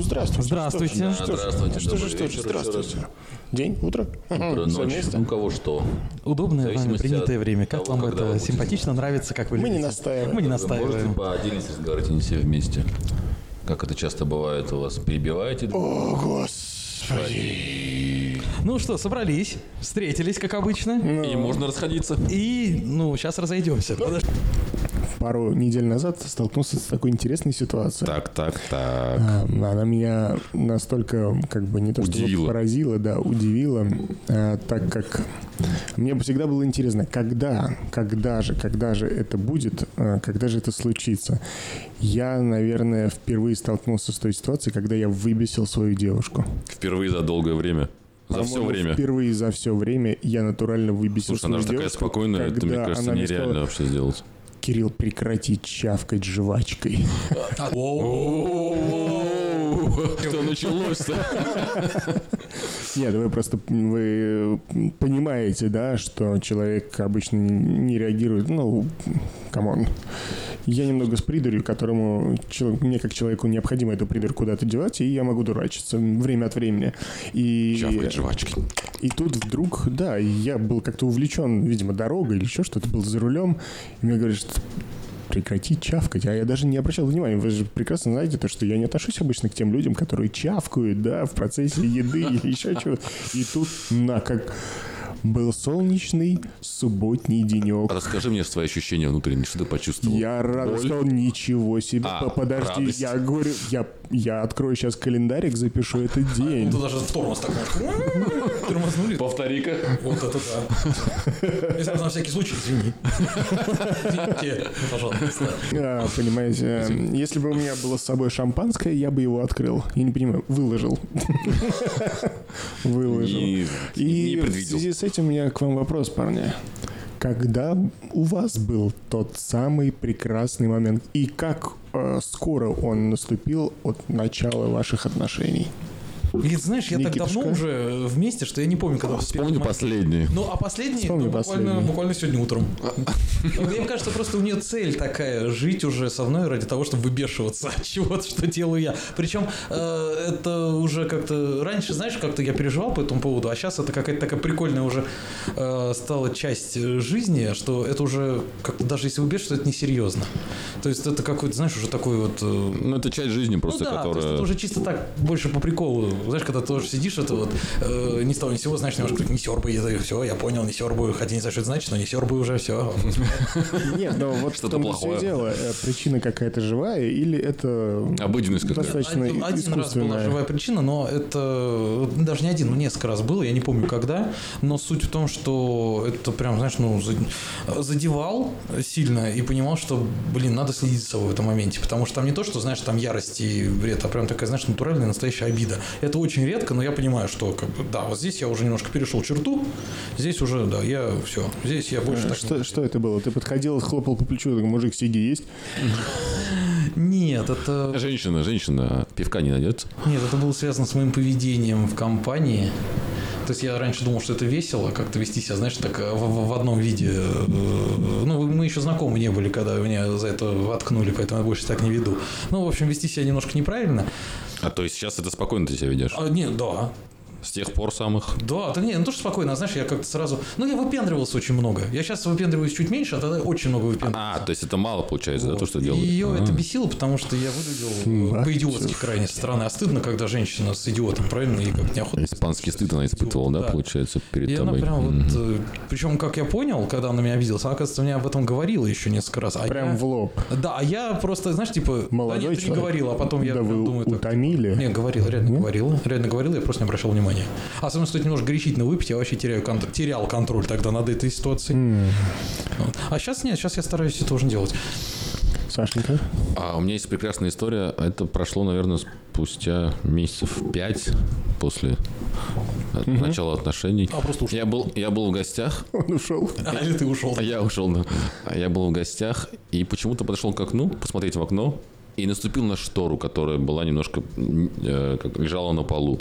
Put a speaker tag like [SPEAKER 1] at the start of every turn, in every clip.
[SPEAKER 1] Ну, здравствуйте.
[SPEAKER 2] Здравствуйте.
[SPEAKER 1] Что,
[SPEAKER 2] Да,
[SPEAKER 1] что,
[SPEAKER 3] здравствуйте,
[SPEAKER 1] Что же, что же,
[SPEAKER 3] вечер
[SPEAKER 1] здравствуйте. День, утро?
[SPEAKER 3] Утро, ночь, ну кого что.
[SPEAKER 2] Удобное вами принятое
[SPEAKER 3] от
[SPEAKER 2] время. Как
[SPEAKER 3] того,
[SPEAKER 2] вам это симпатично нравится, как вы
[SPEAKER 1] Мы не настаиваем.
[SPEAKER 2] Мы не
[SPEAKER 3] Вы можете
[SPEAKER 2] настаиваем.
[SPEAKER 3] по отдельности разговаривать, не все вместе. Как это часто бывает у вас. Перебиваете.
[SPEAKER 1] О, господи.
[SPEAKER 2] Ну что, собрались, встретились, как обычно.
[SPEAKER 3] И можно расходиться.
[SPEAKER 2] И, ну, сейчас разойдемся. Подожди.
[SPEAKER 1] Пару недель назад столкнулся с такой интересной ситуацией.
[SPEAKER 3] Так, так, так.
[SPEAKER 1] А, Она меня настолько, как бы, не то что
[SPEAKER 3] Удивила.
[SPEAKER 1] поразила, да, удивила, а, так как мне всегда было интересно, когда, когда же, когда же это будет, а, когда же это случится. Я, наверное, впервые столкнулся с той ситуацией, когда я выбесил свою девушку.
[SPEAKER 3] Впервые за долгое время. За все время.
[SPEAKER 1] Впервые за все время я натурально выбесил
[SPEAKER 3] Слушай, она
[SPEAKER 1] свою
[SPEAKER 3] же такая
[SPEAKER 1] девушку,
[SPEAKER 3] спокойная, это, мне кажется,
[SPEAKER 1] она
[SPEAKER 3] нереально
[SPEAKER 1] сказала,
[SPEAKER 3] вообще сделать.
[SPEAKER 1] Кирилл, прекрати чавкать жвачкой.
[SPEAKER 3] Что началось-то?
[SPEAKER 1] Нет, вы просто вы понимаете, да, что человек обычно не реагирует, ну, come on. Я немного с придурью, которому мне как человеку необходимо эту придурь куда-то девать, и я могу дурачиться время от времени. И,
[SPEAKER 3] Чавкать жвачки.
[SPEAKER 1] и тут вдруг, да, я был как-то увлечен, видимо, дорогой или еще что-то, был за рулем, и мне говорят, что прекрати чавкать. А я даже не обращал внимания. Вы же прекрасно знаете то, что я не отношусь обычно к тем людям, которые чавкают, да, в процессе еды или еще чего-то. И тут, на, как был солнечный субботний денек.
[SPEAKER 3] Расскажи мне свои ощущения внутренние, что ты почувствовал?
[SPEAKER 1] Я рад, что ничего себе.
[SPEAKER 3] А,
[SPEAKER 1] Подожди,
[SPEAKER 3] радость.
[SPEAKER 1] я говорю, я, я открою сейчас календарик, запишу этот день.
[SPEAKER 2] Тут даже тормоз так тормознули.
[SPEAKER 3] Повтори-ка.
[SPEAKER 2] Вот это да. И сразу на всякий случай, извини. Извините, пожалуйста.
[SPEAKER 1] А, понимаете, э, если бы у меня было с собой шампанское, я бы его открыл. Я не понимаю, выложил. Выложил.
[SPEAKER 3] Не-
[SPEAKER 1] И
[SPEAKER 3] не
[SPEAKER 1] в связи с этим у меня к вам вопрос, парни. Когда у вас был тот самый прекрасный момент? И как э, скоро он наступил от начала ваших отношений?
[SPEAKER 2] И знаешь, я так
[SPEAKER 1] Никитушка?
[SPEAKER 2] давно уже вместе, что я не помню, когда...
[SPEAKER 3] Вспомни последний.
[SPEAKER 2] Ну, а последний,
[SPEAKER 1] Вспомни
[SPEAKER 2] ну, буквально,
[SPEAKER 1] последний.
[SPEAKER 2] буквально сегодня утром. Мне кажется, просто у нее цель такая, жить уже со мной ради того, чтобы выбешиваться от чего-то, что делаю я. Причем э, это уже как-то... Раньше, знаешь, как-то я переживал по этому поводу, а сейчас это какая-то такая прикольная уже э, стала часть э, жизни, что это уже, как-то даже если выбешиваться, это несерьезно. То есть это какой-то, знаешь, уже такой вот... э,
[SPEAKER 3] Ну, это часть жизни просто,
[SPEAKER 2] ну да, то есть
[SPEAKER 3] которая...
[SPEAKER 2] это уже чисто так, больше по приколу. Знаешь, когда ты тоже сидишь, это вот э, ни с того ни сего, знаешь, немножко не сербай, это все, я понял, не сербаю, хотя не знаю, что это значит, но не сербай уже, все.
[SPEAKER 1] Нет, но вот
[SPEAKER 3] Что-то плохое.
[SPEAKER 1] дело. Э, Причина какая-то живая или это
[SPEAKER 3] Обыденность какая-то.
[SPEAKER 1] достаточно
[SPEAKER 2] Один, один раз была
[SPEAKER 1] искусственная?
[SPEAKER 2] живая причина, но это ну, даже не один, ну несколько раз было, я не помню когда, но суть в том, что это прям, знаешь, ну за- задевал сильно и понимал, что, блин, надо следить за собой в этом моменте, потому что там не то, что, знаешь, там ярость и вред, а прям такая, знаешь, натуральная настоящая обида. Это очень редко, но я понимаю, что, как бы, да, вот здесь я уже немножко перешел черту, здесь уже, да, я все, здесь я больше так не
[SPEAKER 1] Что, что это было? Ты подходил, хлопал по плечу, такой, мужик, сиди, есть?
[SPEAKER 2] Нет, это
[SPEAKER 3] Женщина, женщина, пивка не найдется.
[SPEAKER 2] Нет, это было связано с моим поведением в компании. То есть я раньше думал, что это весело, как-то вести себя, знаешь, так э, в, в- в одном виде. Э, Ну, мы еще знакомы не были, когда меня за это воткнули, поэтому я больше так не веду. Ну, в общем, вести себя немножко неправильно.
[SPEAKER 3] А то есть сейчас это спокойно ты себя ведешь?
[SPEAKER 2] А, нет, да.
[SPEAKER 3] С тех пор самых...
[SPEAKER 2] Да, да не, ну то, что спокойно, а знаешь, я как-то сразу... Ну, я выпендривался очень много. Я сейчас выпендриваюсь чуть меньше, а тогда очень много выпендривался.
[SPEAKER 3] А, то есть это мало получается, да, то, что
[SPEAKER 2] И
[SPEAKER 3] делают?
[SPEAKER 2] Ее
[SPEAKER 3] А.
[SPEAKER 2] это бесило, потому что я выглядел э, по-идиотски крайне стороны. А стыдно, когда женщина с идиотом, правильно? И как неохота.
[SPEAKER 3] Испанский стыд она испытывала, да,
[SPEAKER 2] Да.
[SPEAKER 3] получается, перед
[SPEAKER 2] И она
[SPEAKER 3] тобой?
[SPEAKER 2] прям
[SPEAKER 3] Мгм.
[SPEAKER 2] вот... э, Причем, как я понял, когда она меня обиделась, она, оказывается, мне об этом говорила еще несколько раз. А
[SPEAKER 1] Прям
[SPEAKER 2] я-
[SPEAKER 1] в лоб.
[SPEAKER 2] Да, а я просто, знаешь, типа...
[SPEAKER 1] Молодой
[SPEAKER 2] да нет, ты не
[SPEAKER 1] человек.
[SPEAKER 2] говорила, а потом я
[SPEAKER 1] Да
[SPEAKER 2] прям
[SPEAKER 1] вы
[SPEAKER 2] думаю... так,
[SPEAKER 1] утомили.
[SPEAKER 2] Не, говорила, реально говорила. Реально говорила, я просто не обращал внимания. Особенно стоит немножко горячительно выпить, я вообще теряю кон- терял контроль тогда над этой ситуацией. Вот. А сейчас нет, сейчас я стараюсь это уже не делать.
[SPEAKER 1] Сашенька?
[SPEAKER 3] А у меня есть прекрасная история. Это прошло, наверное, спустя месяцев пять после от- начала отношений.
[SPEAKER 2] А, просто ушел.
[SPEAKER 3] Я был, я был в гостях.
[SPEAKER 1] Он ушел.
[SPEAKER 2] А, или ты ушел?
[SPEAKER 3] А Я ушел, да. А Я был в гостях и почему-то подошел к окну, посмотреть в окно, и наступил на штору, которая была немножко э, как лежала на полу.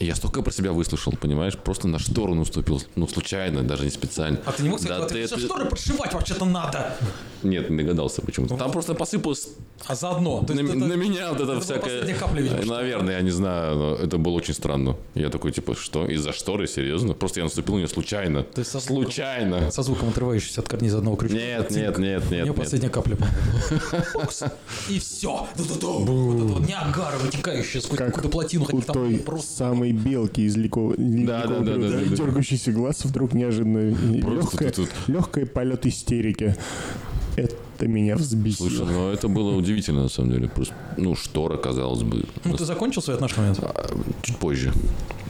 [SPEAKER 3] И я столько про себя выслушал, понимаешь? Просто на штору наступил, ну, случайно, даже не специально.
[SPEAKER 2] А ты не мог сказать,
[SPEAKER 3] Да
[SPEAKER 2] «Вот
[SPEAKER 3] ты
[SPEAKER 2] это- шторы прошивать вообще-то надо.
[SPEAKER 3] Нет, не догадался почему-то. Там просто посыпалось
[SPEAKER 2] А заодно. То
[SPEAKER 3] на,
[SPEAKER 2] есть это-
[SPEAKER 3] на меня вот это,
[SPEAKER 2] была
[SPEAKER 3] всякое...
[SPEAKER 2] последняя капля, видимо?
[SPEAKER 3] Наверное, я не знаю, но это было очень странно. Я такой, типа, что? Из-за шторы? Серьезно? Просто я наступил на нее случайно.
[SPEAKER 2] То есть со
[SPEAKER 3] Случайно.
[SPEAKER 2] Со звуком отрывающийся от корней заодного крючка.
[SPEAKER 3] Нет, нет, нет,
[SPEAKER 2] У
[SPEAKER 3] нет,
[SPEAKER 2] нее
[SPEAKER 3] нет.
[SPEAKER 2] последняя капля. И все. Вот это вот Ниагара, вытекающая сквозь
[SPEAKER 1] Как
[SPEAKER 2] какую-то плотину.
[SPEAKER 1] у той самой белки из
[SPEAKER 3] да.
[SPEAKER 1] дергающийся глаз вдруг неожиданно легкое полет истерики. Это меня взбесило.
[SPEAKER 3] Слушай, ну это было удивительно, на самом деле. Просто, ну, штора, казалось бы.
[SPEAKER 2] Ну, ты закончил свой наш момент?
[SPEAKER 3] А, Чуть позже.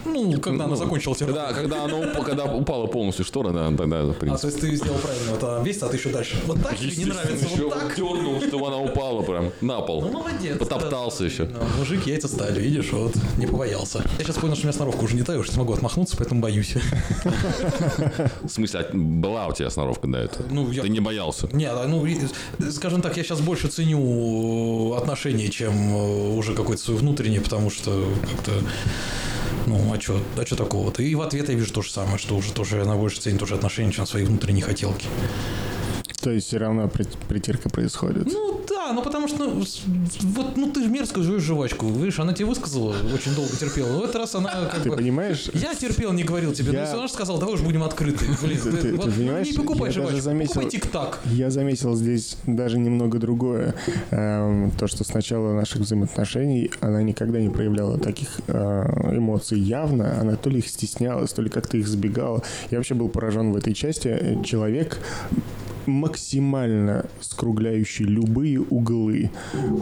[SPEAKER 2] Ну, когда она закончила тебя.
[SPEAKER 3] Когда, когда, она когда упала полностью штора, да, тогда, в
[SPEAKER 2] А,
[SPEAKER 3] принципе.
[SPEAKER 2] то есть ты сделал правильно, вот она весит, а ты еще дальше. Вот так тебе не нравится,
[SPEAKER 3] Еще
[SPEAKER 2] вот так?
[SPEAKER 3] дернул, чтобы она упала прям на пол.
[SPEAKER 2] Ну, молодец.
[SPEAKER 3] Потоптался еще.
[SPEAKER 2] Ну, мужик яйца стали, видишь, вот, не побоялся. Я сейчас понял, что у меня сноровка уже не та, я уже не смогу отмахнуться, поэтому боюсь.
[SPEAKER 3] В смысле, а была у тебя сноровка до этого?
[SPEAKER 2] Ну, я-
[SPEAKER 3] Ты не боялся?
[SPEAKER 2] Нет, а, ну, и, скажем так, я сейчас больше ценю отношения, чем э, уже какое-то свое внутреннее, потому что как-то, ну, а что а чё такого-то? И в ответ я вижу то же самое, что уже тоже она больше ценит уже отношения, чем свои внутренние хотелки.
[SPEAKER 1] То есть все равно при- притирка происходит.
[SPEAKER 2] Ну да, ну потому что ну, вот ну ты же мерзко жуешь жвачку, видишь, она тебе высказала, очень долго терпела. Но в этот раз она как
[SPEAKER 1] Ты
[SPEAKER 2] бы...
[SPEAKER 1] понимаешь?
[SPEAKER 2] Я терпел, не говорил тебе,
[SPEAKER 1] Я-
[SPEAKER 2] но равно же сказал, давай уж будем открыты. Блин,
[SPEAKER 1] Ты- ты-
[SPEAKER 2] вот
[SPEAKER 1] ты понимаешь,
[SPEAKER 2] не покупай
[SPEAKER 1] я
[SPEAKER 2] жвачку,
[SPEAKER 1] заметил-
[SPEAKER 2] покупай тик-так.
[SPEAKER 1] Я заметил здесь даже немного другое. Эм, То, что с начала наших взаимоотношений она никогда не проявляла таких э, эмоций явно. Она то ли их стеснялась, то ли как-то их сбегала. Я вообще был поражен в этой части. Человек максимально скругляющий любые углы,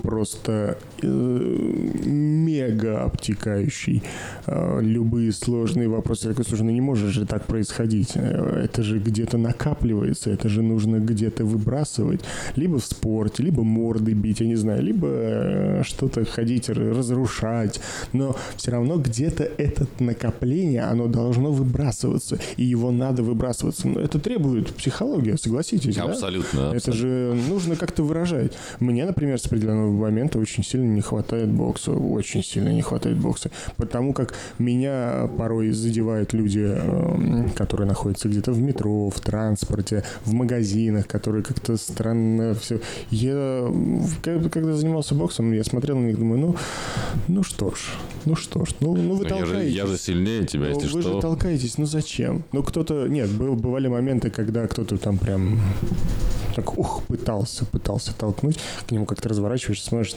[SPEAKER 1] просто э, мега обтекающий э, любые сложные вопросы. Я такой, слушай, ну не может же так происходить. Э, Это же где-то накапливается, это же нужно где-то выбрасывать. Либо в спорте, либо морды бить, я не знаю, либо э, что-то ходить, разрушать. Но все равно где-то это накопление, оно должно выбрасываться, и его надо выбрасываться. Но это требует психология, согласитесь, да?
[SPEAKER 3] Абсолютно.
[SPEAKER 1] Это
[SPEAKER 3] абсолютно.
[SPEAKER 1] же нужно как-то выражать. Мне, например, с определенного момента очень сильно не хватает бокса. Очень сильно не хватает бокса. Потому как меня порой задевают люди, эм, которые находятся где-то в метро, в транспорте, в магазинах, которые как-то странно все. Я, когда занимался боксом, я смотрел на них, думаю, ну, ну что ж, ну что ж, ну, ну вы
[SPEAKER 3] Ну, я, же,
[SPEAKER 1] толкаетесь.
[SPEAKER 3] я же сильнее тебя,
[SPEAKER 1] Ну,
[SPEAKER 3] если
[SPEAKER 1] вы же
[SPEAKER 3] что.
[SPEAKER 1] толкаетесь, ну зачем? Ну кто-то, нет, был, бывали моменты, когда кто-то там прям так, ух, пытался, пытался толкнуть, к нему как-то разворачиваешься, смотришь,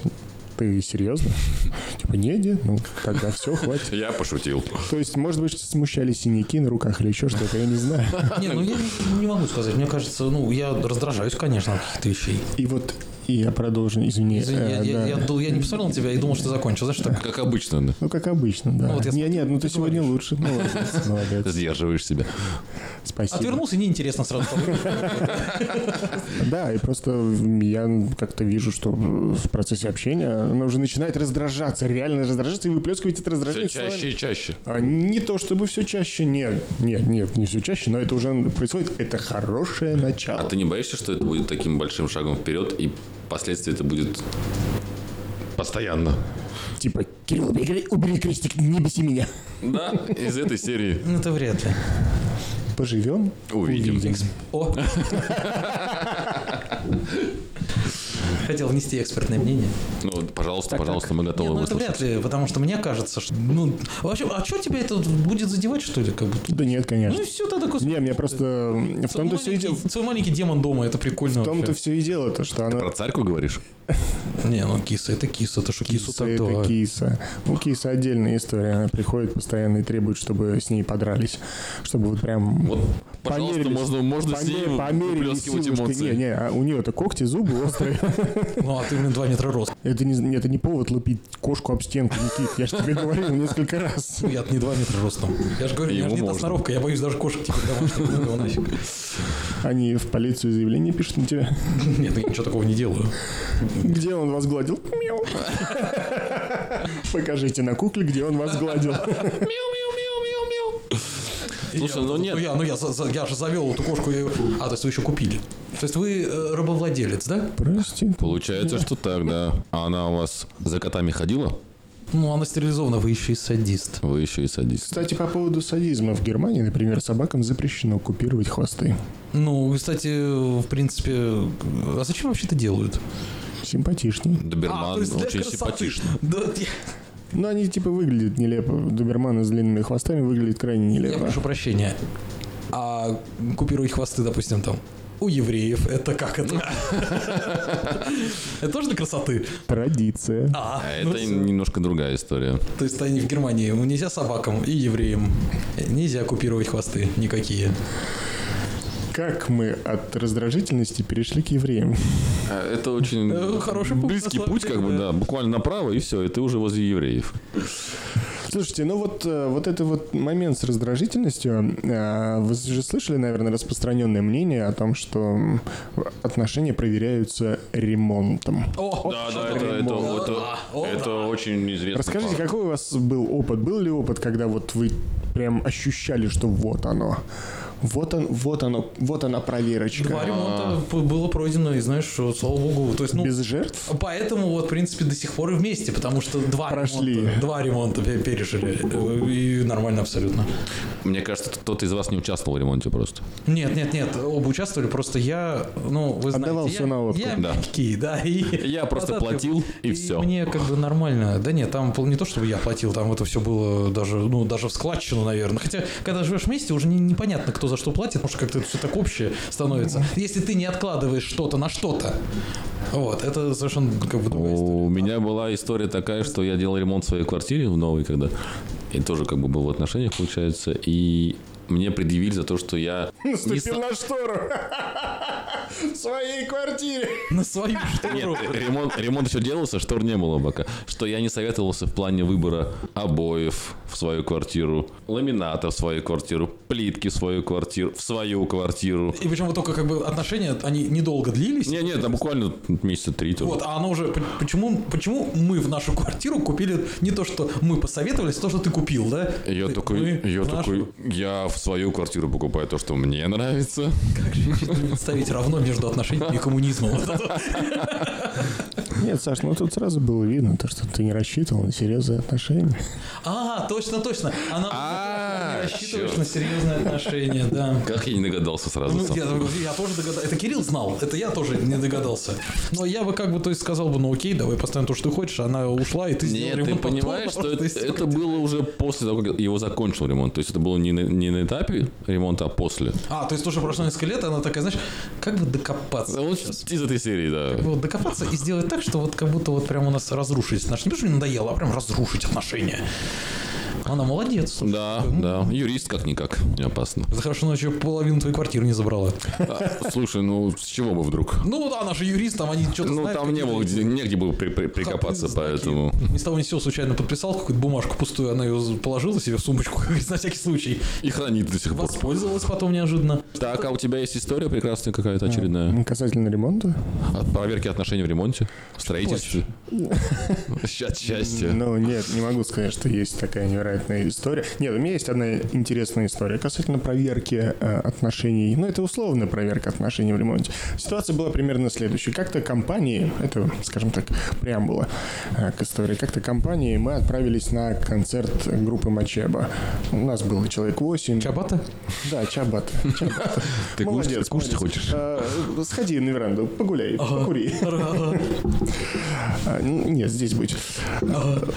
[SPEAKER 1] ты серьезно? Типа, нет, нет, ну тогда все, хватит.
[SPEAKER 3] Я пошутил.
[SPEAKER 1] То есть, может быть, смущали синяки на руках или еще что-то, я не знаю.
[SPEAKER 2] Не, ну я не, не могу сказать. Мне кажется, ну я раздражаюсь, конечно, от каких-то вещей.
[SPEAKER 1] И вот, и я продолжу, извини.
[SPEAKER 2] Извини,
[SPEAKER 1] э,
[SPEAKER 2] я, я-
[SPEAKER 1] да.
[SPEAKER 2] я дул- я не посмотрел на тебя и думал, что ты закончил. Знаешь, так
[SPEAKER 3] Как обычно, да.
[SPEAKER 1] Ну, как обычно, да.
[SPEAKER 2] Ну, вот я
[SPEAKER 1] нет, нет, ну ты сегодня лучше. Молодец, молодец.
[SPEAKER 3] Сдерживаешь себя.
[SPEAKER 1] Спасибо.
[SPEAKER 2] отвернулся, неинтересно сразу.
[SPEAKER 1] Да, и просто я как-то вижу, что в процессе общения она уже начинает раздражаться, реально раздражаться, и выплескивать это
[SPEAKER 3] Все
[SPEAKER 1] раздражение.
[SPEAKER 3] чаще
[SPEAKER 1] словами.
[SPEAKER 3] и чаще.
[SPEAKER 1] А не то чтобы все чаще, нет, нет, нет, не все чаще, но это уже происходит, это хорошее начало.
[SPEAKER 3] А ты не боишься, что это будет таким большим шагом вперед, и впоследствии это будет постоянно?
[SPEAKER 1] Типа, Кирилл, убери, убери крестик, не беси меня.
[SPEAKER 3] Да, из этой серии.
[SPEAKER 2] Ну, это вряд ли.
[SPEAKER 1] Поживем,
[SPEAKER 3] Увидим.
[SPEAKER 2] О! Хотел внести экспертное мнение.
[SPEAKER 3] Ну, пожалуйста, пожалуйста, мы
[SPEAKER 2] Не,
[SPEAKER 3] готовы
[SPEAKER 2] ну это вряд ли, потому что мне кажется, что... Ну, вообще, а что тебя это будет задевать, что ли? Как бы?
[SPEAKER 1] Да нет,
[SPEAKER 2] Ну
[SPEAKER 1] конечно.
[SPEAKER 2] и все тогда, господи.
[SPEAKER 1] Не, мне просто в
[SPEAKER 2] Свой
[SPEAKER 1] том-то все и дело.
[SPEAKER 2] маленький, свой маленький демон дома, это прикольно
[SPEAKER 1] В том-то все и дело, то, что она
[SPEAKER 3] Про царьку говоришь?
[SPEAKER 2] Не, ну киса, это киса, то что кису
[SPEAKER 1] Киса
[SPEAKER 2] так
[SPEAKER 1] это киса. Ну, киса отдельная история. Она приходит постоянно и требует, чтобы с ней подрались. Чтобы вот прям...
[SPEAKER 3] Вот, пожалуйста,
[SPEAKER 1] померились.
[SPEAKER 3] можно, можно с ней
[SPEAKER 1] Помер- померились
[SPEAKER 3] выплескивать
[SPEAKER 1] силушкой.
[SPEAKER 3] эмоции.
[SPEAKER 1] Не, не, а у нее-то когти, зубы острые.
[SPEAKER 2] Ну, а ты, блин, 2 метра рост.
[SPEAKER 1] Это не, это не повод лупить кошку об стенку, Никит. Я же тебе говорил несколько раз.
[SPEAKER 2] Ну, я не 2 метра ростом. Я же говорю, у меня
[SPEAKER 3] Ему
[SPEAKER 2] же не
[SPEAKER 3] можно.
[SPEAKER 2] сноровка, я боюсь даже кошек теперь домашних. Ну, его нафиг.
[SPEAKER 1] Они в полицию заявление пишут на тебя.
[SPEAKER 2] Нет, я ничего такого не делаю.
[SPEAKER 1] Где он вас гладил? Мяу. Покажите на кукле, где он вас гладил.
[SPEAKER 3] Слушай, ну нет.
[SPEAKER 2] я, ну я, за- за- я же завел эту кошку. я ее- А, то есть вы еще купили. То есть вы э, рабовладелец, да?
[SPEAKER 1] Прости.
[SPEAKER 3] Получается, что так, да. А она у вас за котами ходила?
[SPEAKER 2] Ну, она стерилизована, вы еще и садист.
[SPEAKER 3] Вы еще и садист.
[SPEAKER 1] Кстати, по поводу садизма. В Германии, например, собакам запрещено купировать хвосты.
[SPEAKER 2] Ну, кстати, в принципе, а зачем вообще это делают?
[SPEAKER 1] Симпатичней.
[SPEAKER 3] Доберман
[SPEAKER 2] А, для
[SPEAKER 3] очень симпатичный.
[SPEAKER 2] Да, я-
[SPEAKER 1] Но они типа выглядят нелепо. Доберманы с длинными хвостами выглядят крайне
[SPEAKER 2] я
[SPEAKER 1] нелепо.
[SPEAKER 2] прошу прощения. А купировать хвосты, допустим, там у евреев, это как это? Это тоже для красоты?
[SPEAKER 1] Традиция.
[SPEAKER 2] А,
[SPEAKER 3] А
[SPEAKER 2] ну
[SPEAKER 3] это немножко другая история.
[SPEAKER 2] То есть они в Германии нельзя собакам и евреям нельзя купировать хвосты никакие.
[SPEAKER 1] Как мы от раздражительности перешли к евреям?
[SPEAKER 3] А, Это очень
[SPEAKER 2] Э, хороший путь,
[SPEAKER 3] близкий путь, как бы,
[SPEAKER 2] да.
[SPEAKER 3] Буквально направо, и все, и ты уже возле евреев.
[SPEAKER 1] Слушайте, ну вот, э, вот это вот момент с раздражительностью, э, вы же слышали, наверное, распространенное мнение о том, что отношения проверяются ремонтом.
[SPEAKER 2] О,
[SPEAKER 3] Да, да, это, это, это, это
[SPEAKER 2] да.
[SPEAKER 3] очень известно.
[SPEAKER 1] Расскажите, какой у вас был опыт? Был ли опыт, когда вот вы прям ощущали, что вот оно, вот он, вот оно, вот она проверочка.
[SPEAKER 2] Два ремонта было пройдено, и знаешь, что, слава богу, то есть, ну,
[SPEAKER 1] Без жертв?
[SPEAKER 2] Поэтому вот, в принципе, до сих пор и вместе, потому что два
[SPEAKER 1] Прошли.
[SPEAKER 2] ремонта, два ремонта пе- пережили, э, и нормально абсолютно.
[SPEAKER 3] Мне кажется, кто-то из вас не участвовал в ремонте просто.
[SPEAKER 2] Нет, нет, нет, оба участвовали, просто я, ну, вы знаете,
[SPEAKER 1] Отдавал
[SPEAKER 2] я,
[SPEAKER 1] всё на
[SPEAKER 2] я
[SPEAKER 3] Да.
[SPEAKER 2] мягкий, да, и
[SPEAKER 3] Я просто платил, и всё.
[SPEAKER 2] мне как бы нормально, да нет, там был не то, чтобы я платил, там это все было даже, ну, даже в складчину, наверное, хотя, когда живешь вместе, уже не- непонятно, кто за что платит, потому что как-то это все так общее становится, если ты не откладываешь что-то на что-то, вот, это совершенно как бы другая история.
[SPEAKER 3] У меня была история такая, что я делал ремонт в своей квартире в новой, когда и тоже как бы был в отношениях, получается, и мне предъявили за то, что я не
[SPEAKER 1] Наступил
[SPEAKER 3] со-
[SPEAKER 1] на штору. В своей квартире.
[SPEAKER 2] На свою
[SPEAKER 3] Нет,
[SPEAKER 2] штору.
[SPEAKER 3] ремонт, ремонт еще делался, штор не было пока. Что я не советовался в плане выбора обоев в свою квартиру, ламината в свою квартиру, плитки в свою квартиру, в свою квартиру.
[SPEAKER 2] И причем вот только как бы отношения, они недолго длились.
[SPEAKER 3] Не, нет, там буквально месяца три тоже.
[SPEAKER 2] Вот, а оно уже... Почему, почему мы в нашу квартиру купили не то, что мы посоветовались, а то, что ты купил, да?
[SPEAKER 3] Я
[SPEAKER 2] Ты-
[SPEAKER 3] такой,
[SPEAKER 2] мы
[SPEAKER 3] я
[SPEAKER 2] нашу-
[SPEAKER 3] такой, я в свою квартиру покупаю то, что мне нравится.
[SPEAKER 2] Как же представить равно между отношениями и коммунизмом?
[SPEAKER 1] Нет, Саш, ну тут сразу было видно, то, что ты не рассчитывал на серьезные отношения.
[SPEAKER 2] А, точно, точно. Она
[SPEAKER 3] А,
[SPEAKER 2] не рассчитываешь
[SPEAKER 3] чёрт.
[SPEAKER 2] на серьезные отношения, да.
[SPEAKER 3] Как я не догадался сразу
[SPEAKER 2] Ну, я, я тоже догадался. Это Кирилл знал, это я тоже не догадался. Но я бы как бы, то есть, сказал бы, ну окей, давай поставим то, что ты хочешь. Она ушла, и ты сделал
[SPEAKER 3] Нет, ты
[SPEAKER 2] ремонт потом,
[SPEAKER 3] понимаешь, что это, это было уже после того, как его закончил ремонт. То есть это было не на, не на этапе ремонта, а после.
[SPEAKER 2] А, то есть тоже прошло несколько лет, она такая, знаешь, как бы докопаться. Сейчас?
[SPEAKER 3] из этой серии, да.
[SPEAKER 2] Вот, докопаться и сделать так, что вот как будто вот прям у нас разрушились наши. Не то, что мне надоело, а прям разрушить отношения. Она молодец. слушай.
[SPEAKER 3] Да, да. Юрист как-никак. Не опасно.
[SPEAKER 2] Это хорошо, она еще половину твоей квартиры не забрала.
[SPEAKER 3] А, слушай, ну с чего бы вдруг?
[SPEAKER 2] Ну, да, она же юрист, там они что-то
[SPEAKER 3] Ну
[SPEAKER 2] знают,
[SPEAKER 3] там не было, где- негде было при- при- прикопаться,
[SPEAKER 2] знаки.
[SPEAKER 3] поэтому...
[SPEAKER 2] Ни с того ни с сего случайно подписал какую-то бумажку пустую, она ее положила себе в сумочку, на всякий случай.
[SPEAKER 3] И хранит до сих пор.
[SPEAKER 2] Воспользовалась потом неожиданно.
[SPEAKER 3] Так, а у тебя есть история прекрасная какая-то очередная?
[SPEAKER 1] Касательно ремонта?
[SPEAKER 3] От проверки отношений в ремонте, в строительстве? Счастье, счастье.
[SPEAKER 1] Ну, нет, не могу сказать, что есть такая невероятная история. Нет, у меня есть одна интересная история касательно проверки э, отношений. Ну, это условная проверка отношений в ремонте. Ситуация была примерно следующей. Как-то компании, это, скажем так, преамбула э, к истории, как-то компании мы отправились на концерт группы Мачеба. У нас было человек 8.
[SPEAKER 2] Чабата?
[SPEAKER 1] Да, Чабат. Чабат.
[SPEAKER 3] Ты
[SPEAKER 1] Молодец,
[SPEAKER 3] кушать хочешь?
[SPEAKER 1] Э, Сходи на веранду, погуляй, покури. Н- Нет, здесь будь.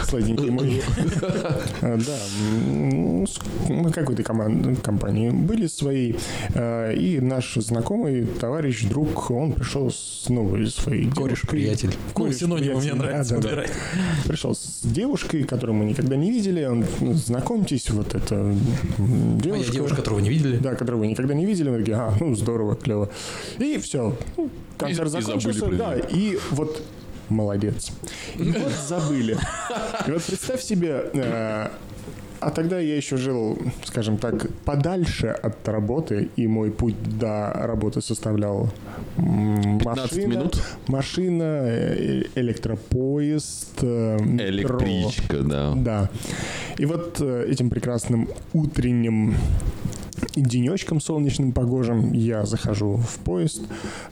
[SPEAKER 1] Сладенький мой. Да, мы какой-то команд- компании были своей, э, и наш знакомый, товарищ, друг, он пришел с новой своей
[SPEAKER 2] Кореш,
[SPEAKER 1] девушкой.
[SPEAKER 2] приятель. Ну,
[SPEAKER 1] Кореш,
[SPEAKER 2] синонимы мне
[SPEAKER 1] приятель, да,
[SPEAKER 2] нравится
[SPEAKER 1] да, да.
[SPEAKER 2] подбирать.
[SPEAKER 1] Пришел с девушкой, которую мы никогда не видели. Он, ну, знакомьтесь, вот это м,
[SPEAKER 2] Моя
[SPEAKER 1] девушка.
[SPEAKER 2] девушка, которого не видели.
[SPEAKER 1] Да, которого вы никогда не видели. Мы такие, а, ну здорово, клево. И все. Концерт
[SPEAKER 3] И- и забыли
[SPEAKER 1] закончился.
[SPEAKER 3] про
[SPEAKER 1] да, и вот молодец. И вот забыли. И вот представь себе, э, а тогда я еще жил, скажем так, подальше от работы, и мой путь до работы составлял м,
[SPEAKER 3] 15
[SPEAKER 1] машина,
[SPEAKER 3] минут?
[SPEAKER 1] машина, э, электропоезд, э, метро.
[SPEAKER 3] Электричка, да.
[SPEAKER 1] Да. И вот этим прекрасным утренним денечком солнечным погожим я захожу в поезд,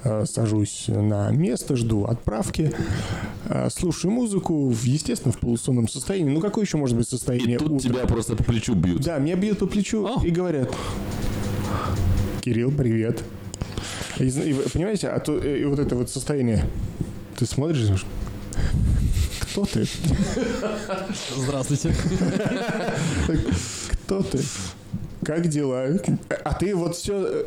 [SPEAKER 1] э, сажусь на место, жду отправки, э, слушаю музыку, в- естественно, в полусонном состоянии. Ну, какое еще может быть
[SPEAKER 3] И
[SPEAKER 1] состояние
[SPEAKER 3] тут
[SPEAKER 1] утра?
[SPEAKER 3] тебя просто по плечу бьют.
[SPEAKER 1] Да, меня бьют по плечу
[SPEAKER 3] А.
[SPEAKER 1] и говорят, Кирилл, привет. И, и понимаете, а то э, и вот это вот состояние, ты смотришь, и кто ты?
[SPEAKER 2] Здравствуйте.
[SPEAKER 1] Кто ты? Как дела? А ты вот все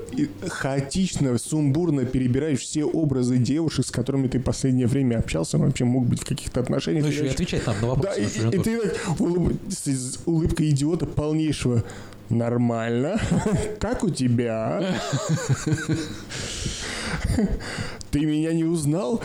[SPEAKER 1] хаотично, сумбурно перебираешь все образы девушек, с которыми ты последнее время общался, вообще мог быть в каких-то отношениях.
[SPEAKER 2] Ну еще и отвечать надо на
[SPEAKER 1] Да,
[SPEAKER 2] вопросы.
[SPEAKER 1] и,
[SPEAKER 2] Слушай, ну,
[SPEAKER 1] и ты так улыб- с улыбкой идиота полнейшего. Нормально. Как у тебя? Ты меня не узнал?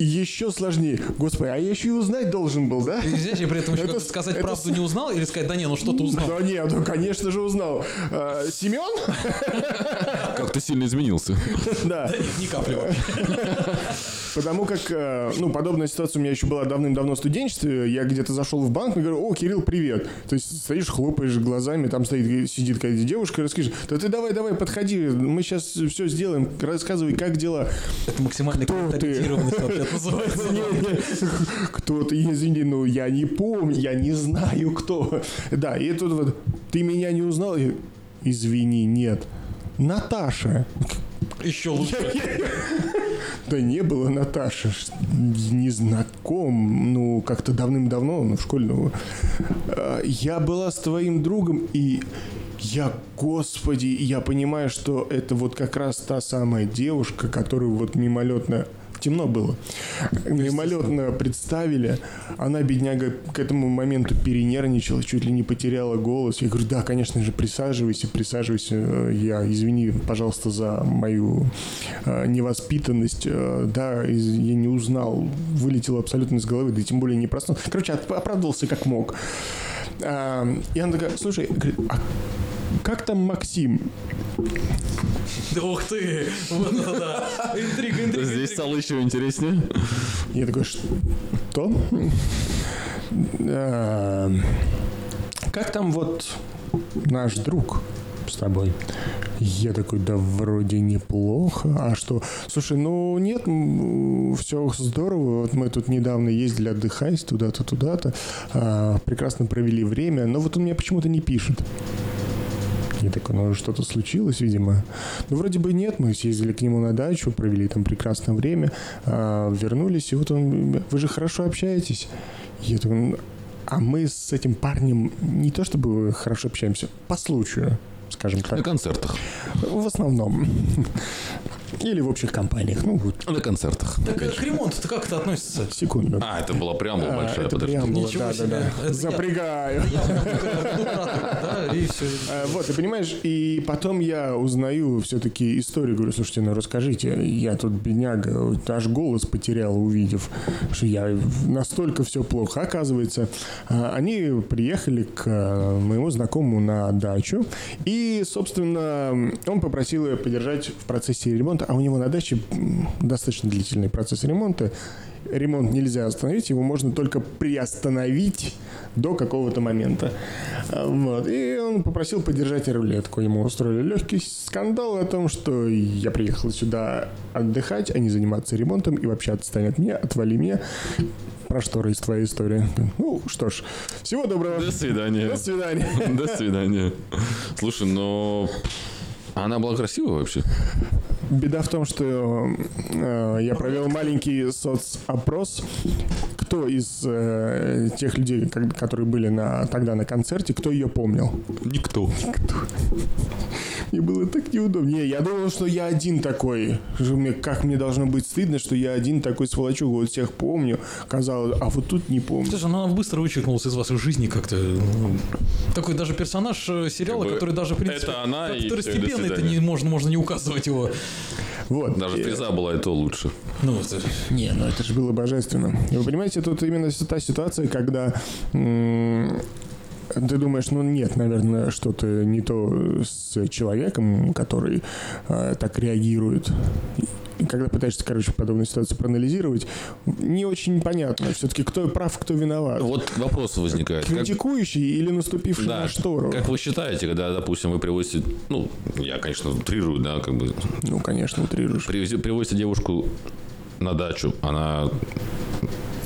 [SPEAKER 1] И еще сложнее. Господи, а я еще и узнать должен был, да?
[SPEAKER 2] И здесь я при этом еще
[SPEAKER 1] Это-
[SPEAKER 2] сказать
[SPEAKER 1] это
[SPEAKER 2] правду не узнал или сказать, да не, ну что ты узнал?
[SPEAKER 1] Да нет, ну конечно же узнал. А, Семен?
[SPEAKER 3] Как ты сильно изменился.
[SPEAKER 1] Да.
[SPEAKER 2] Ни капли.
[SPEAKER 1] Потому как, э, ну, подобная ситуация у меня еще была давным-давно в студенчестве. Я где-то зашел в банк и говорю, о, Кирилл, привет. То есть стоишь, хлопаешь глазами, там стоит, сидит какая-то девушка, и расскажешь, да ты давай, давай, подходи, мы сейчас все сделаем, рассказывай, как дела.
[SPEAKER 2] Это максимальная
[SPEAKER 1] Кто ты?
[SPEAKER 2] Называется.
[SPEAKER 1] Кто ты, извини, ну я не помню, я не знаю кто. Да, и тут вот, ты меня не узнал? Извини, нет. Наташа.
[SPEAKER 2] Еще лучше.
[SPEAKER 1] Да не было Наташи. Не знаком. Ну, как-то давным-давно, ну, в школе. ну, а, Я была с твоим другом, и я, господи, я понимаю, что это вот как раз та самая девушка, которую вот мимолетно темно было. Мимолетно представили. Она, бедняга, к этому моменту перенервничала, чуть ли не потеряла голос. Я говорю, да, конечно же, присаживайся, присаживайся. Э, Я, извини, пожалуйста, за мою э, невоспитанность. Э, Да, из- я не узнал. Вылетело абсолютно из головы, да тем более не проснулся. Короче, оп- оправдывался как мог. И она такая, слушай, а как там Максим?
[SPEAKER 2] Ух ты! Вот это да! Интрига, интрига,
[SPEAKER 3] Здесь стало еще интереснее.
[SPEAKER 1] Я такой, что? А, Как там вот наш друг с тобой? Я такой, да вроде неплохо. А что? Слушай, ну нет, все здорово. Вот мы тут недавно ездили отдыхать туда-то, туда-то. а, прекрасно провели время. Но вот он мне почему-то не пишет. Я такой, ну что-то случилось, видимо. Ну, вроде бы нет, мы съездили к нему на дачу, провели там прекрасное время, а, вернулись, и вот он, вы же хорошо общаетесь. Я такой, «Ну, а мы с этим парнем не то чтобы хорошо общаемся, по случаю, скажем
[SPEAKER 3] На
[SPEAKER 1] так,
[SPEAKER 3] концертах.
[SPEAKER 1] в основном. Или в общих компаниях. Ну, вот,
[SPEAKER 3] На концертах.
[SPEAKER 2] Так э, к ремонту-то как это относится?
[SPEAKER 1] секунду.
[SPEAKER 3] А, это была преамбула
[SPEAKER 1] А,
[SPEAKER 3] большая,
[SPEAKER 1] это
[SPEAKER 3] подожди.
[SPEAKER 1] преамбула,
[SPEAKER 2] Ничего
[SPEAKER 1] да,
[SPEAKER 2] себе.
[SPEAKER 1] да, да. Запрягаю. А, Вот, и понимаешь, и потом я узнаю все-таки историю, говорю, слушайте, ну расскажите, я тут бедняга, аж голос потерял, увидев, что я настолько все плохо. Оказывается, а, они приехали к моему знакомому на дачу, и, собственно, он попросил ее поддержать в процессе ремонта, а у него на даче достаточно длительный процесс ремонта, ремонт нельзя остановить, его можно только приостановить до какого-то момента. Вот. И он попросил поддержать рулетку. Ему устроили легкий скандал о том, что я приехал сюда отдыхать, а не заниматься ремонтом, и вообще отстань от меня, отвали меня. Про что из твоя история? Ну, что ж, всего доброго.
[SPEAKER 3] До свидания.
[SPEAKER 1] До свидания.
[SPEAKER 3] До свидания. Слушай, но она была красивая вообще.
[SPEAKER 1] Беда в том, что э, я провел маленький соцопрос. Кто из э, тех людей, как- которые были на, тогда на концерте, кто ее помнил?
[SPEAKER 3] Никто.
[SPEAKER 1] Мне было так неудобно. Не, я думал, что я один такой. Что мне- Как мне должно быть стыдно, что я один такой сволочук. Вот всех помню. Казалось, а вот тут не помню.
[SPEAKER 2] Слушай, ну она быстро вычеркнулась из вашей жизни как-то. Такой даже персонаж э, сериала,
[SPEAKER 3] Как бы
[SPEAKER 2] который даже, в принципе,
[SPEAKER 3] это она и
[SPEAKER 2] второстепенный, это не можно, можно не указывать его.
[SPEAKER 1] Вот.
[SPEAKER 3] Даже приза была и то лучше.
[SPEAKER 2] Ну, это-
[SPEAKER 1] Не, ну это же было божественно. Вы понимаете, тут именно та ситуация, когда ты думаешь, ну нет, наверное, что-то не то с человеком, который э, так реагирует. Когда пытаешься, короче, подобную ситуацию проанализировать, не очень понятно все-таки, кто прав, кто виноват.
[SPEAKER 3] Вот вопрос возникает. Как,
[SPEAKER 1] Критикующий или наступивший
[SPEAKER 3] да,
[SPEAKER 1] на штору?
[SPEAKER 3] как вы считаете, когда, допустим, вы привозите, ну, я, конечно, утрирую, да, как бы,
[SPEAKER 1] Ну, конечно, утрируешь.
[SPEAKER 3] привози- привозите девушку на дачу, она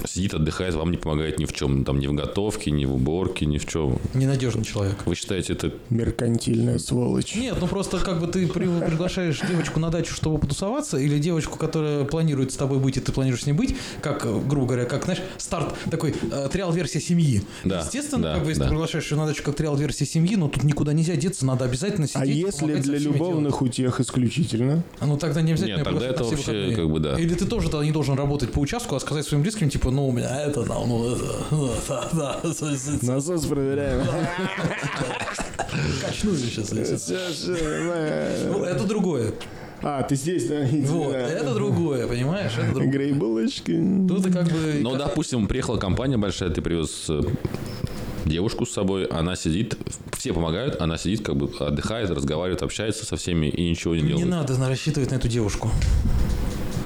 [SPEAKER 3] сидит, отдыхает, вам не помогает ни в чем, там, ни в готовке, ни в уборке, ни в чем.
[SPEAKER 2] Ненадежный человек.
[SPEAKER 3] Вы считаете это...
[SPEAKER 1] Меркантильная сволочь.
[SPEAKER 2] Нет, ну просто как бы ты при- приглашаешь девочку на дачу, чтобы потусоваться, или девочку, которая планирует с тобой быть, и ты планируешь с ней быть, как, грубо говоря, как, знаешь, старт такой, э, триал-версия семьи.
[SPEAKER 3] Да,
[SPEAKER 2] Естественно,
[SPEAKER 3] да,
[SPEAKER 2] как бы, если
[SPEAKER 3] да.
[SPEAKER 2] ты приглашаешь ее на дачу как триал-версия семьи, ну тут никуда нельзя деться, надо обязательно сидеть.
[SPEAKER 1] А если для любовных утех исключительно?
[SPEAKER 2] делать. А ну тогда не обязательно.
[SPEAKER 3] Нет, тогда это вообще как бы да.
[SPEAKER 2] Или ты тоже тогда не должен работать по участку, а сказать своим близким, типа, ну у меня это, там, ну это, ну, да, да,
[SPEAKER 1] Насос проверяем.
[SPEAKER 2] качну сейчас. Ну, это другое.
[SPEAKER 1] А, ты здесь, да?
[SPEAKER 2] Вот,
[SPEAKER 1] Да.
[SPEAKER 2] это другое, понимаешь? Это другое.
[SPEAKER 1] Грейбулочки.
[SPEAKER 2] Тут как бы...
[SPEAKER 3] Ну, допустим, приехала компания большая, ты привез э, девушку с собой, она сидит, все помогают, она сидит, как бы отдыхает, разговаривает, общается со всеми и ничего не
[SPEAKER 2] Не
[SPEAKER 3] делает.
[SPEAKER 2] надо на- рассчитывать на эту девушку.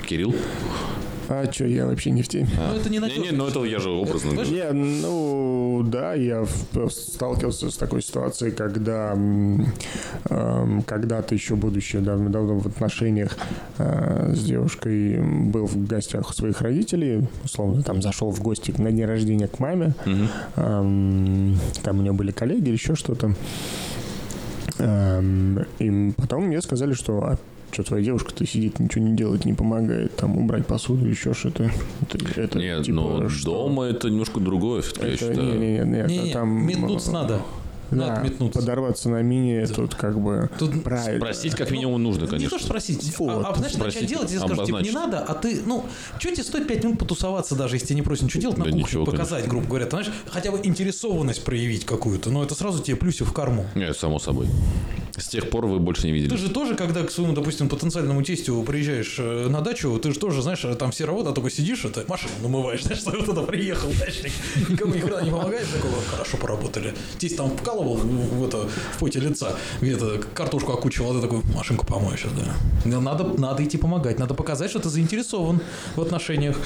[SPEAKER 3] Кирилл?
[SPEAKER 1] А что, я вообще не в теме.
[SPEAKER 2] Ну, это не
[SPEAKER 3] Не,
[SPEAKER 2] надежно.
[SPEAKER 3] не, ну это я же образно.
[SPEAKER 2] Знаешь,
[SPEAKER 1] Не, ну да, я в- сталкивался с такой ситуацией, когда эм, когда-то еще будучи давно-давно в отношениях э, с девушкой был в гостях у своих родителей, условно там зашел в гости на день рождения к маме, Эм, там у нее были коллеги или еще что-то. Эм, И потом мне сказали, что а что твоя девушка-то сидит, ничего не делает, не помогает, там убрать посуду, еще что-то. Это, это
[SPEAKER 3] Нет,
[SPEAKER 1] типа,
[SPEAKER 3] но
[SPEAKER 1] что?
[SPEAKER 3] дома это немножко другое, все-таки, я
[SPEAKER 1] Это,
[SPEAKER 3] считаю.
[SPEAKER 1] не, не, не, не, это
[SPEAKER 2] Не-не,
[SPEAKER 1] там
[SPEAKER 2] метнуться
[SPEAKER 1] э,
[SPEAKER 2] надо.
[SPEAKER 1] Да,
[SPEAKER 2] Надо метнуться.
[SPEAKER 1] подорваться на мини тут как бы
[SPEAKER 2] Тут
[SPEAKER 1] правильно.
[SPEAKER 3] Спросить как минимум нужно,
[SPEAKER 2] Не то,
[SPEAKER 3] конечно.
[SPEAKER 2] что спросить,
[SPEAKER 1] Вот.
[SPEAKER 2] а, а знаешь, начать
[SPEAKER 3] Спросить,
[SPEAKER 2] делать, тебе скажут, типа, не надо, а ты, ну, что тебе стоит 5 минут потусоваться, даже если тебе не просят ничего делать, на
[SPEAKER 3] Да
[SPEAKER 2] кухне
[SPEAKER 3] ничего,
[SPEAKER 2] показать, грубо говоря, ты знаешь, хотя бы интересованность проявить какую-то, но это сразу тебе плюсик в карму.
[SPEAKER 3] Нет, само собой. С тех пор вы больше не видели.
[SPEAKER 2] Ты же тоже, когда к своему, допустим, потенциальному тестю приезжаешь э, на дачу, ты же тоже, знаешь, там все работают, а только сидишь, это машину намываешь, знаешь, что туда приехал, дачник, никому ни хрена не помогаешь, такого, хорошо поработали. Тесть там вкалывал в, это, в поте лица, где-то картошку окучивал, а ты такой, машинку помою сейчас, да. Надо, надо идти помогать, надо показать, что ты заинтересован в отношениях.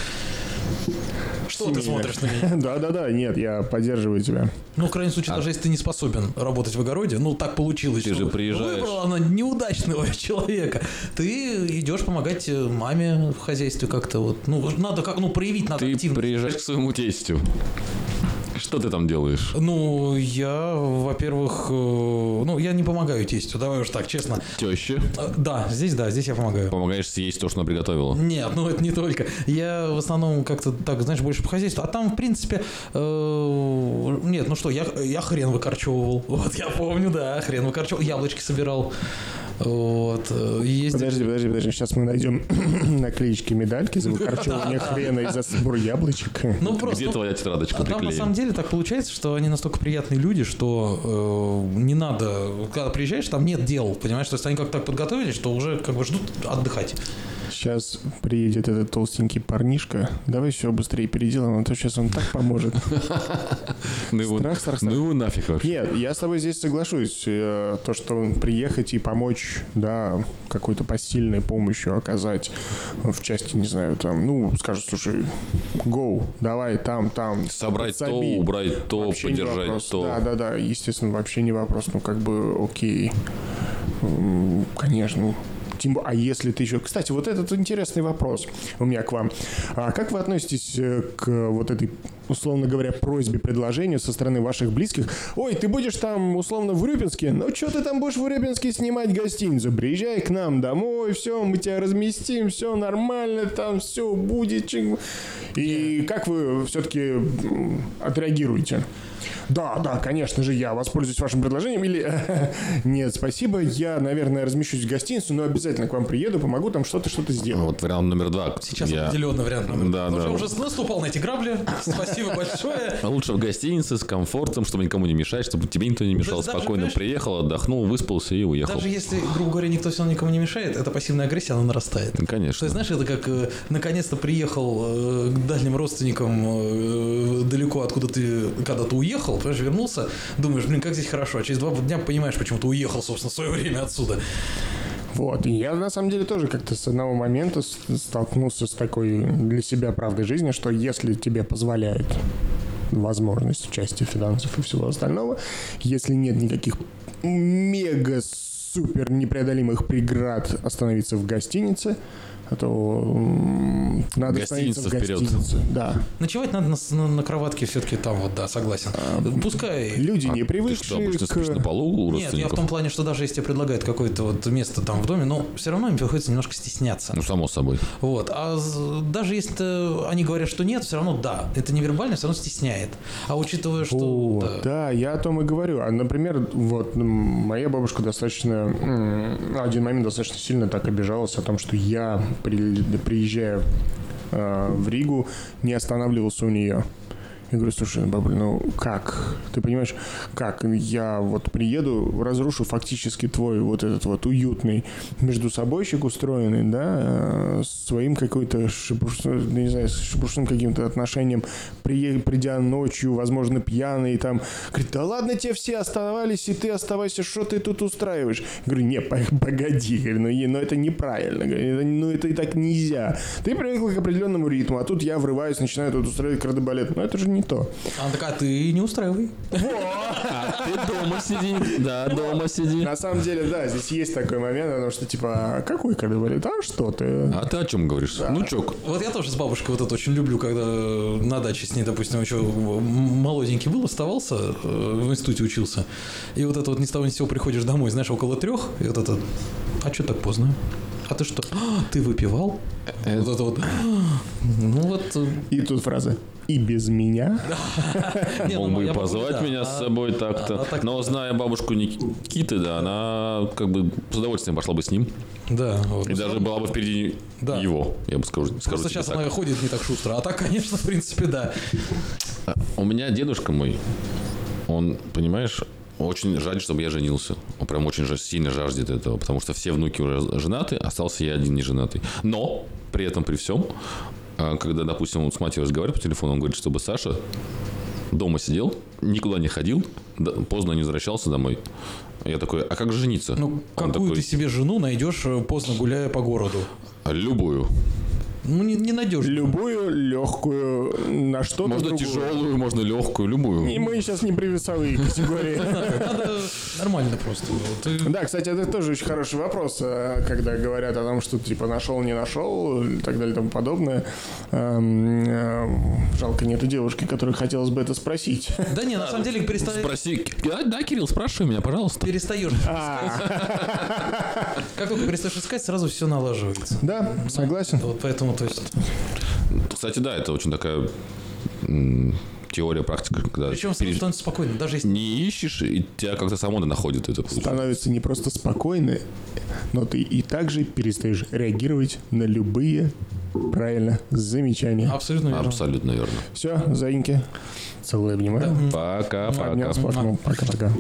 [SPEAKER 2] Что ты смотришь на меня?
[SPEAKER 1] Да-да-да, нет, я поддерживаю тебя.
[SPEAKER 2] Ну, в крайнем случае, даже если ты не способен работать в огороде, ну, так получилось.
[SPEAKER 3] Ты
[SPEAKER 2] что
[SPEAKER 3] же приезжаешь.
[SPEAKER 2] Выбрала она неудачного человека. Ты идешь помогать э, маме в хозяйстве как-то вот. Ну, надо как, ну, проявить надо
[SPEAKER 3] Ты
[SPEAKER 2] активность.
[SPEAKER 3] приезжаешь к своему тестю. Что ты там делаешь?
[SPEAKER 2] Ну, я, во-первых, э, ну, я не помогаю тестю, давай уж так, честно.
[SPEAKER 3] Теще?
[SPEAKER 2] Э, Да, здесь да, здесь я помогаю.
[SPEAKER 3] Помогаешь съесть то, что она приготовила.
[SPEAKER 2] Нет, ну это не только. Я в основном как-то так, знаешь, больше по хозяйству. А там, в принципе, э, нет, ну что, я, я хрен выкорчевывал. Вот я помню, да, хрен выкорчевывал. Яблочки собирал. Вот. э, Ездил.
[SPEAKER 1] Подожди, подожди, подожди, сейчас мы найдем наклеечки медальки за выкорчевывание хрена и за сбор яблочек.
[SPEAKER 2] Ну, просто,
[SPEAKER 3] Где
[SPEAKER 2] ну,
[SPEAKER 3] твоя тетрадочка
[SPEAKER 2] А там на самом деле так получается, что они настолько приятные люди, что э, не надо, когда приезжаешь, там нет дел, понимаешь, то есть они как так подготовились, что уже как бы ждут отдыхать.
[SPEAKER 1] Сейчас приедет этот толстенький парнишка. Давай все быстрее переделаем, а то сейчас он так поможет.
[SPEAKER 3] Ну его,
[SPEAKER 1] Страх, страх,
[SPEAKER 3] ну его нафиг вообще.
[SPEAKER 1] Нет, я с тобой здесь соглашусь. Э, То, что приехать и помочь, да, какой-то посильной помощью оказать в части, не знаю, там, ну, скажут, слушай, go, давай там, там.
[SPEAKER 3] Собрать то,
[SPEAKER 1] подсоби».
[SPEAKER 3] убрать то,
[SPEAKER 1] Вообще
[SPEAKER 3] поддержать то.
[SPEAKER 1] Да, да, да, естественно, вообще не вопрос. Ну, как бы, окей. Конечно. Тем, а если ты еще... Кстати, вот этот интересный вопрос у меня к вам. А как вы относитесь э, к вот этой, условно говоря, просьбе, предложению со стороны ваших близких? Ой, ты будешь там, условно, в Рюпинске? Ну, что ты там будешь в Рюпинске снимать гостиницу? Приезжай к нам домой, все, мы тебя разместим, все нормально, там все будет. И как вы все-таки отреагируете? Да, да, конечно же, я воспользуюсь вашим предложением. Или нет, спасибо, я, наверное, размещусь в гостиницу, но обязательно к вам приеду, помогу там что-то, что-то сделать.
[SPEAKER 3] Вот вариант номер два.
[SPEAKER 2] Сейчас
[SPEAKER 3] Я-
[SPEAKER 2] определенный вариант.
[SPEAKER 3] Да,
[SPEAKER 2] Потому
[SPEAKER 3] да.
[SPEAKER 2] что уже наступал на эти грабли. Спасибо большое.
[SPEAKER 3] А Лучше в гостинице с комфортом, чтобы никому не мешать, чтобы тебе никто не мешал.
[SPEAKER 2] Даже- даже,
[SPEAKER 3] Спокойно
[SPEAKER 2] понимаешь,
[SPEAKER 3] приехал, отдохнул, выспался и уехал.
[SPEAKER 2] Даже если, грубо говоря, никто все равно никому не мешает, эта пассивная агрессия, она нарастает.
[SPEAKER 3] Ну,
[SPEAKER 2] То
[SPEAKER 3] Конечно.
[SPEAKER 2] есть, знаешь, это как э, наконец-то приехал э, к дальним родственникам э, далеко, откуда ты когда-то уехал, понимаешь, вернулся, думаешь, блин, как здесь хорошо, а через два дня понимаешь, почему ты уехал, собственно, в свое время отсюда.
[SPEAKER 1] Вот. И я на самом деле тоже как-то с одного момента столкнулся с такой для себя правдой жизни, что если тебе позволяет возможность в части финансов и всего остального, если нет никаких мега супер непреодолимых преград остановиться в гостинице, то надо
[SPEAKER 3] Гостиница вперед.
[SPEAKER 1] гостинице. Да.
[SPEAKER 2] Ночевать надо на, на- на кроватке все-таки там вот, да, согласен. Пускай...
[SPEAKER 1] Люди не
[SPEAKER 3] Ты что,
[SPEAKER 1] привыкшие
[SPEAKER 3] обычно спишь на
[SPEAKER 1] к...
[SPEAKER 3] полу у
[SPEAKER 2] Нет, я в том плане, что даже если тебе предлагают какое-то вот место там в доме, но все равно им приходится немножко стесняться.
[SPEAKER 3] Ну, само собой.
[SPEAKER 2] Вот. А даже если они говорят, что нет, все равно да. Это невербально, все равно стесняет. А учитывая, что...
[SPEAKER 1] Вот,
[SPEAKER 2] да.
[SPEAKER 1] да, я о том и говорю. А, например, вот моя бабушка достаточно, ну, один момент достаточно сильно так обижалась о том, что я, приезжая э, в Ригу, не останавливался у нее. Я говорю, слушай, бабуль, ну как? Ты понимаешь, как? Я вот приеду, разрушу фактически твой вот этот вот уютный между собойщик устроенный, да, э, своим какой-то шебуршным, не знаю, с шебуршным каким-то отношением, прие- придя ночью, возможно, пьяный, там, говорит, да ладно, те все оставались, и ты оставайся, что ты тут устраиваешь? Я говорю, не, по- погоди, говорю, ну, ну это неправильно, говорю, ну это и так нельзя. Ты привыкла к определенному ритму, а тут я врываюсь, начинаю тут устраивать кардебалет. Ну это же не то.
[SPEAKER 2] Она такая, «А ты не устраивай.
[SPEAKER 3] А ты дома сиди. Да, дома сиди.
[SPEAKER 1] На самом деле, да, здесь есть такой момент, потому что, типа, а какой кардебалет? А что ты?
[SPEAKER 3] А ты о чем говоришь? Ну, чок.
[SPEAKER 2] Вот я тоже с бабушкой вот это очень люблю, когда на даче с ней, допустим, еще молоденький был, оставался, э, в институте учился. И вот это вот ни с того ни с сего приходишь домой, знаешь, около трех, и вот это, а что так поздно? А ты что? «А, ты выпивал? Вот это вот. «А, Ну вот. э,
[SPEAKER 1] И тут фраза «И без меня?»
[SPEAKER 2] ну,
[SPEAKER 3] Мог бы и позвать меня с собой так-то.
[SPEAKER 2] так-
[SPEAKER 3] Но зная бабушку Никиты, да, она как бы с удовольствием пошла бы с ним.
[SPEAKER 2] Да, вот.
[SPEAKER 3] И даже была бы впереди его, я бы скажу.
[SPEAKER 2] Просто сейчас она ходит не так шустро. А так, конечно, в принципе, да.
[SPEAKER 3] У меня дедушка мой, он, понимаешь, очень жаждет, чтобы я женился. Он прям очень сильно жаждет этого, потому что все внуки уже женаты, остался я один не женатый. Но при этом, при всем, а, когда, допустим, он с матерью разговаривает по телефону, он говорит, чтобы Саша дома сидел, никуда не ходил, поздно не возвращался домой. Я такой, а как же жениться?
[SPEAKER 2] Ну, какую
[SPEAKER 3] такой,
[SPEAKER 2] ты себе жену найдешь э, поздно гуляя по городу?
[SPEAKER 3] Любую.
[SPEAKER 2] Ну, не, не найдешь.
[SPEAKER 1] Любую легкую на что-то
[SPEAKER 3] Можно
[SPEAKER 1] другое.
[SPEAKER 3] тяжелую, можно легкую, любую.
[SPEAKER 1] И мы сейчас не при весовые категории.
[SPEAKER 2] Надо нормально просто. Ты-
[SPEAKER 1] Да, кстати, это тоже очень хороший вопрос, э, когда говорят о том, что типа нашел, не нашел и так далее и тому подобное. Эм, э, Жалко, нету девушки, которой хотелось бы это спросить.
[SPEAKER 2] Да не, на самом деле перестаешь,
[SPEAKER 3] Спроси. Да, да, Кирилл, спрашивай меня, пожалуйста.
[SPEAKER 2] перестаешь. Как только перестаешь искать, сразу все налаживается.
[SPEAKER 1] Да, согласен.
[SPEAKER 2] Вот поэтому, то есть...
[SPEAKER 3] Кстати, да, это очень такая теория, практика, когда
[SPEAKER 2] Причем
[SPEAKER 3] пере-
[SPEAKER 2] становится спокойно, даже если...
[SPEAKER 3] не ищешь, и тебя как-то само находит это.
[SPEAKER 1] Становится не просто спокойно, но ты и также перестаешь реагировать на любые, правильно, замечания.
[SPEAKER 2] Абсолютно верно.
[SPEAKER 3] Абсолютно верно.
[SPEAKER 1] Все, заиньки. Целую, обнимаю.
[SPEAKER 3] Пока-пока.
[SPEAKER 1] Обнял, сплакнул. Пока-пока.